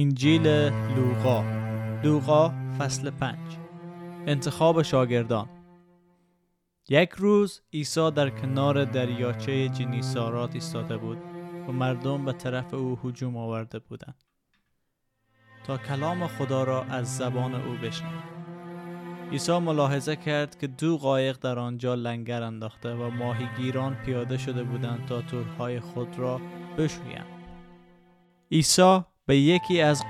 انجیل لوقا. لوقا فصل پنج. انتخاب شاگردان. یک روز عیسی در کنار دریاچه جنیسارات ایستاده بود و مردم به طرف او هجوم آورده بودند. تا کلام خدا را از زبان او بشنوند عیسی ملاحظه کرد که دو قایق در آنجا لنگر انداخته و ماهیگیران پیاده شده بودند تا تورهای خود را بشویند. عیسی به یکی از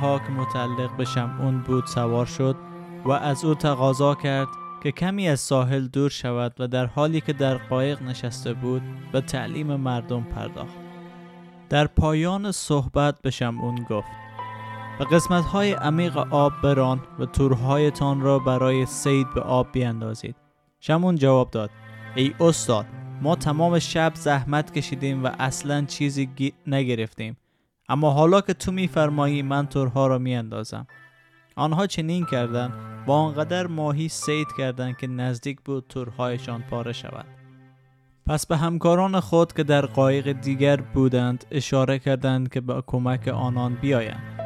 ها که متعلق به شمعون بود سوار شد و از او تقاضا کرد که کمی از ساحل دور شود و در حالی که در قایق نشسته بود به تعلیم مردم پرداخت. در پایان صحبت به شمعون گفت به قسمت های عمیق آب بران و تورهایتان را برای سید به آب بیاندازید. شمون جواب داد ای استاد ما تمام شب زحمت کشیدیم و اصلا چیزی نگرفتیم اما حالا که تو میفرمایی من تورها را میاندازم. آنها چنین کردند و آنقدر ماهی سید کردند که نزدیک بود تورهایشان پاره شود پس به همکاران خود که در قایق دیگر بودند اشاره کردند که به کمک آنان بیایند.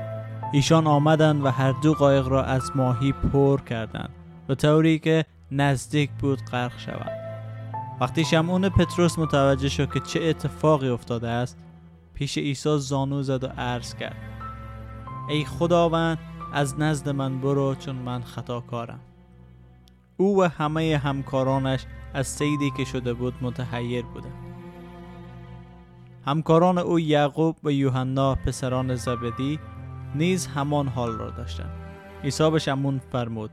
ایشان آمدند و هر دو قایق را از ماهی پر کردند. به طوری که نزدیک بود غرق شود وقتی شمعون پتروس متوجه شد که چه اتفاقی افتاده است پیش عیسی زانو زد و عرض کرد. ای خداوند از نزد من برو چون من خطاکارم. او و همه همکارانش از سیدی که شده بود متحیر بودند. همکاران او یعقوب و یوحنا پسران زبدی نیز همان حال را داشتند. عیسی به شمون فرمود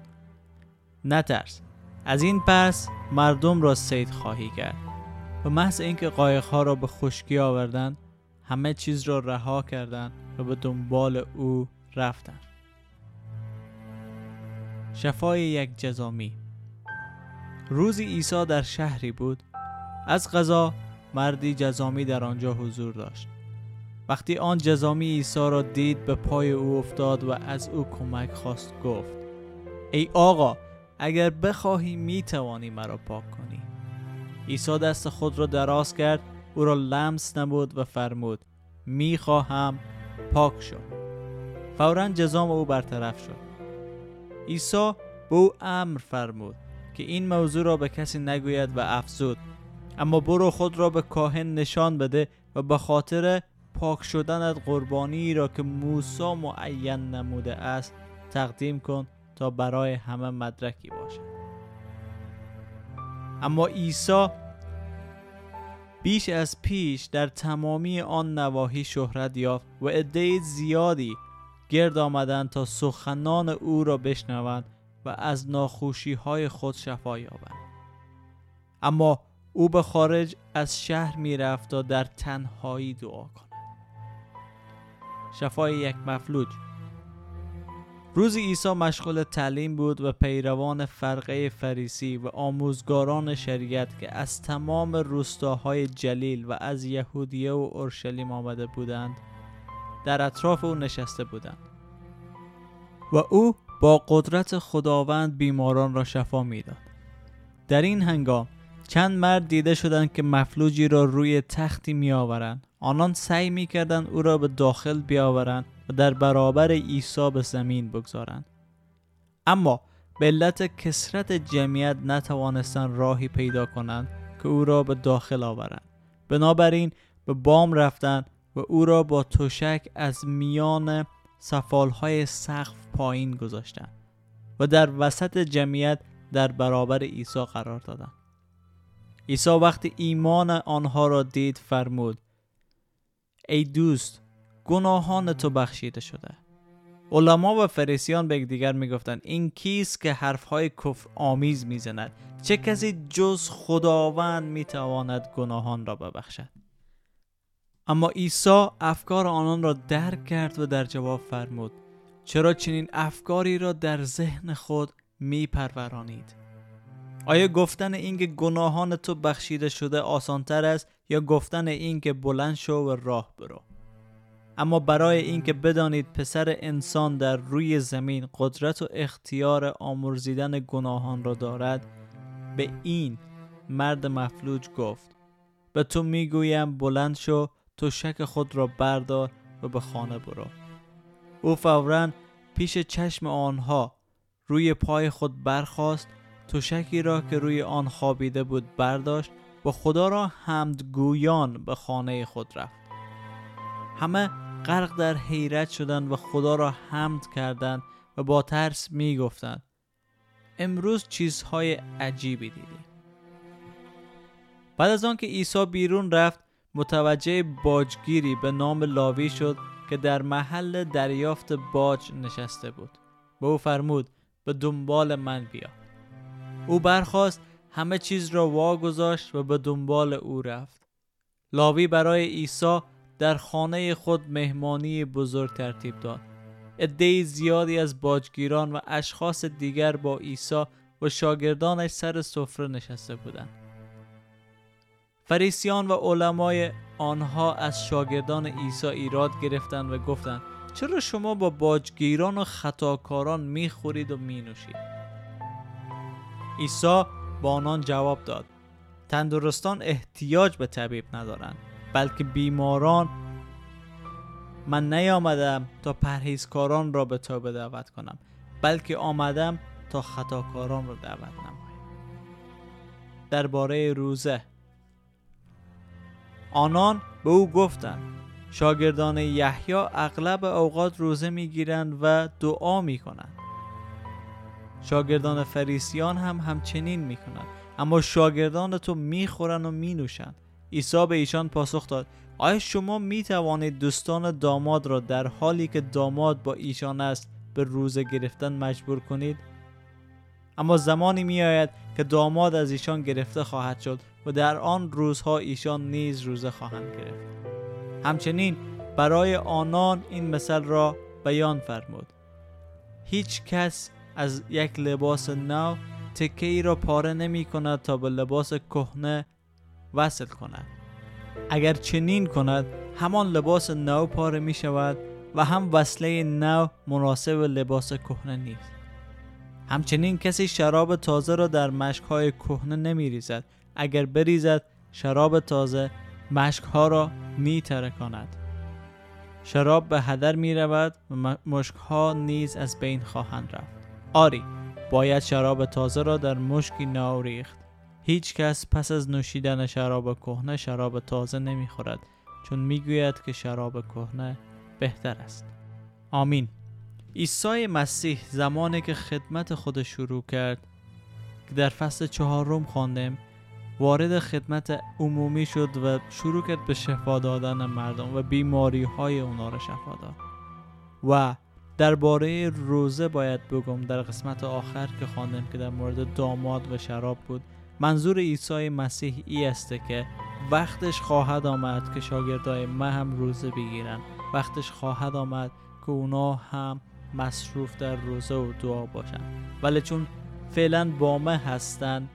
نترس از این پس مردم را سید خواهی کرد. و محض اینکه قایقها را به خشکی آوردند همه چیز را رها کردند و به دنبال او رفتند. شفای یک جزامی. روزی عیسی در شهری بود. از غذا مردی جزامی در آنجا حضور داشت. وقتی آن جزامی عیسی را دید به پای او افتاد و از او کمک خواست گفت ای آقا اگر بخواهی می توانی مرا پاک کنی. عیسی دست خود را دراز کرد او را لمس نمود و فرمود می‌خواهم پاک شد فورا جزام او برطرف شد. عیسی به او امر فرمود که این موضوع را به کسی نگوید و افزود. اما برو خود را به کاهن نشان بده و به خاطر پاک شدنت قربانی را که موسی معین نموده است تقدیم کن تا برای همه مدرکی باشد. اما عیسی بیش از پیش در تمامی آن نواحی شهرت یافت و عده زیادی گرد آمدند تا سخنان او را بشنوند و از ناخوشی های خود شفا یابند. اما او به خارج از شهر می رفت تا در تنهایی دعا کند. شفای یک مفلوج روزی عیسی مشغول تعلیم بود و پیروان فرقه فریسی و آموزگاران شریعت که از تمام روستاهای جلیل و از یهودیه و اورشلیم آمده بودند در اطراف او نشسته بودند و او با قدرت خداوند بیماران را شفا می‌داد. در این هنگام چند مرد دیده شدند که مفلوجی را روی تختی می آورند آنان سعی می کردند او را به داخل بیاورند و در برابر عیسی به زمین بگذارند. اما به علت کسرت جمعیت نتوانستند راهی پیدا کنند که او را به داخل آورند. بنابراین به بام رفتند و او را با تشک از میان سفالهای سقف پایین گذاشتند و در وسط جمعیت در برابر عیسی قرار دادند. عیسی وقتی ایمان آنها را دید فرمود ای دوست گناهان تو بخشیده شده. علما و فریسیان به یکدیگر می‌گفتند این کیست که حرفهای کفر آمیز می‌زند؟ چه کسی جز خداوند می‌تواند گناهان را ببخشد؟ اما عیسی افکار آنان را درک کرد و در جواب فرمود چرا چنین افکاری را در ذهن خود میپرورانید؟ آیا گفتن اینکه گناهان تو بخشیده شده آسانتر است یا گفتن اینکه بلند شو و راه برو؟ اما برای اینکه بدانید پسر انسان در روی زمین قدرت و اختیار آمرزیدن گناهان را دارد به این مرد مفلوج گفت به تو می‌گویم بلند شو تو شک خود را بردار و به خانه برو. او فورا پیش چشم آنها روی پای خود برخاست تشکی را که روی آن خوابیده بود برداشت و خدا را حمد گویان به خانه خود رفت. همه غرق در حیرت شدند و خدا را حمد کردند و با ترس می گفتند امروز چیزهای عجیبی دیدیم. بعد از آنکه عیسی بیرون رفت متوجه باجگیری به نام لاوی شد که در محل دریافت باج نشسته بود به او فرمود به دنبال من بیا. او برخواست همه چیز را واگذاشت و به دنبال او رفت. لاوی برای عیسی در خانه خود مهمانی بزرگ ترتیب داد. عده زیادی از باجگیران و اشخاص دیگر با عیسی و شاگردانش سر سفره نشسته بودند. فریسیان و علمای آنها از شاگردان عیسی ایراد گرفتند و گفتند چرا شما با باجگیران و خطاکاران می‌خورید و مینوشید؟ عیسی با آنان جواب داد تندرستان احتیاج به طبیب ندارند. بلکه بیماران من نیامدم تا پرهیزکاران را به توبه دعوت کنم بلکه آمدم تا خطاکاران را دعوت نمایم. درباره روزه. آنان به او گفتند شاگردان یحیی اغلب اوقات روزه می‌گیرند و دعا می‌کنند. شاگردان فریسیان هم همچنین می‌کنند اما شاگردان تو می‌خورند و مینوشند. عیسی به ایشان پاسخ داد. آیا شما می توانید دوستان داماد را در حالی که داماد با ایشان است به روزه گرفتن مجبور کنید؟ اما زمانی می آید که داماد از ایشان گرفته خواهد شد و در آن روزها ایشان نیز روزه خواهند گرفت. همچنین برای آنان این مثل را بیان فرمود. هیچ کس از یک لباس نو تکه ای را پاره نمی کند تا به لباس کهنه وصل کند. اگر چنین کند همان لباس نو پاره می شود و هم وصله نو مناسب لباس کهنه نیست. همچنین کسی شراب تازه را در مشکهای کهنه نمی ریزد. اگر بریزد شراب تازه مشکها را می ترکاند. شراب به هدر می رود و مشکها نیز از بین خواهند رفت. آری باید شراب تازه را در مشکی نو ریخت. هیچ کس پس از نوشیدن شراب کهنه شراب تازه نمی‌خورد چون می‌گوید که شراب کهنه بهتر است. آمین. عیسی مسیح زمانی که خدمت خود شروع کرد که در فصل چهارم خواندیم وارد خدمت عمومی شد و شروع کرد به شفا دادن مردم و بیماری های اونا را شفا داد. و درباره روزه باید بگم در قسمت آخر که خواندیم که در مورد داماد و شراب بود. منظور عیسی مسیح ای است که وقتش خواهد آمد که شاگردای من هم روزه بگیرن. وقتش خواهد آمد که اونا هم مصروف در روزه و دعا باشن. ولی چون فعلا با من هستن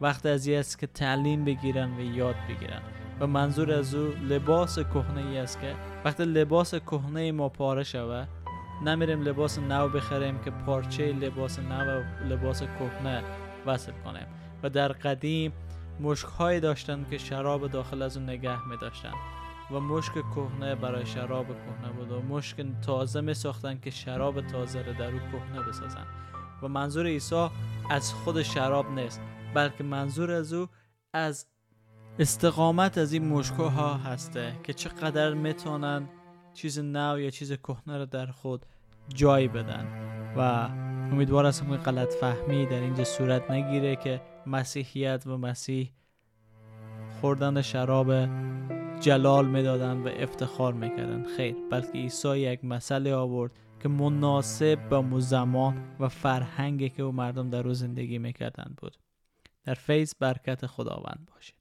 وقت از است که تعلیم بگیرن و یاد بگیرن. و منظور از او لباس کهنه ای است که وقت لباس کهنه ما پاره شود نمیریم لباس نو بخریم که پارچه لباس نو و لباس کهنه وصل کنیم. و در قدیم مشک های داشتن که شراب داخل از اون نگه می داشتن و مشک کهنه برای شراب کهنه بود و مشک تازه می ساختن که شراب تازه رو در او کهنه بسازن و منظور عیسی از خود شراب نیست بلکه منظور از او از استقامت از این مشکو ها هسته که چقدر می‌تونن چیز نو یا چیز کهنه رو در خود جای بدن. و امیدوار هستم که غلط فهمی در اینجا صورت نگیره که مسیحیت و مسیح خوردن شراب جلال می‌دادن و افتخار می‌کردن. خیر بلکه عیسی یک مسئله آورد که مناسب با زمان و فرهنگی که او مردم در او زندگی می‌کردن بود. در فیض برکت خداوند باشه.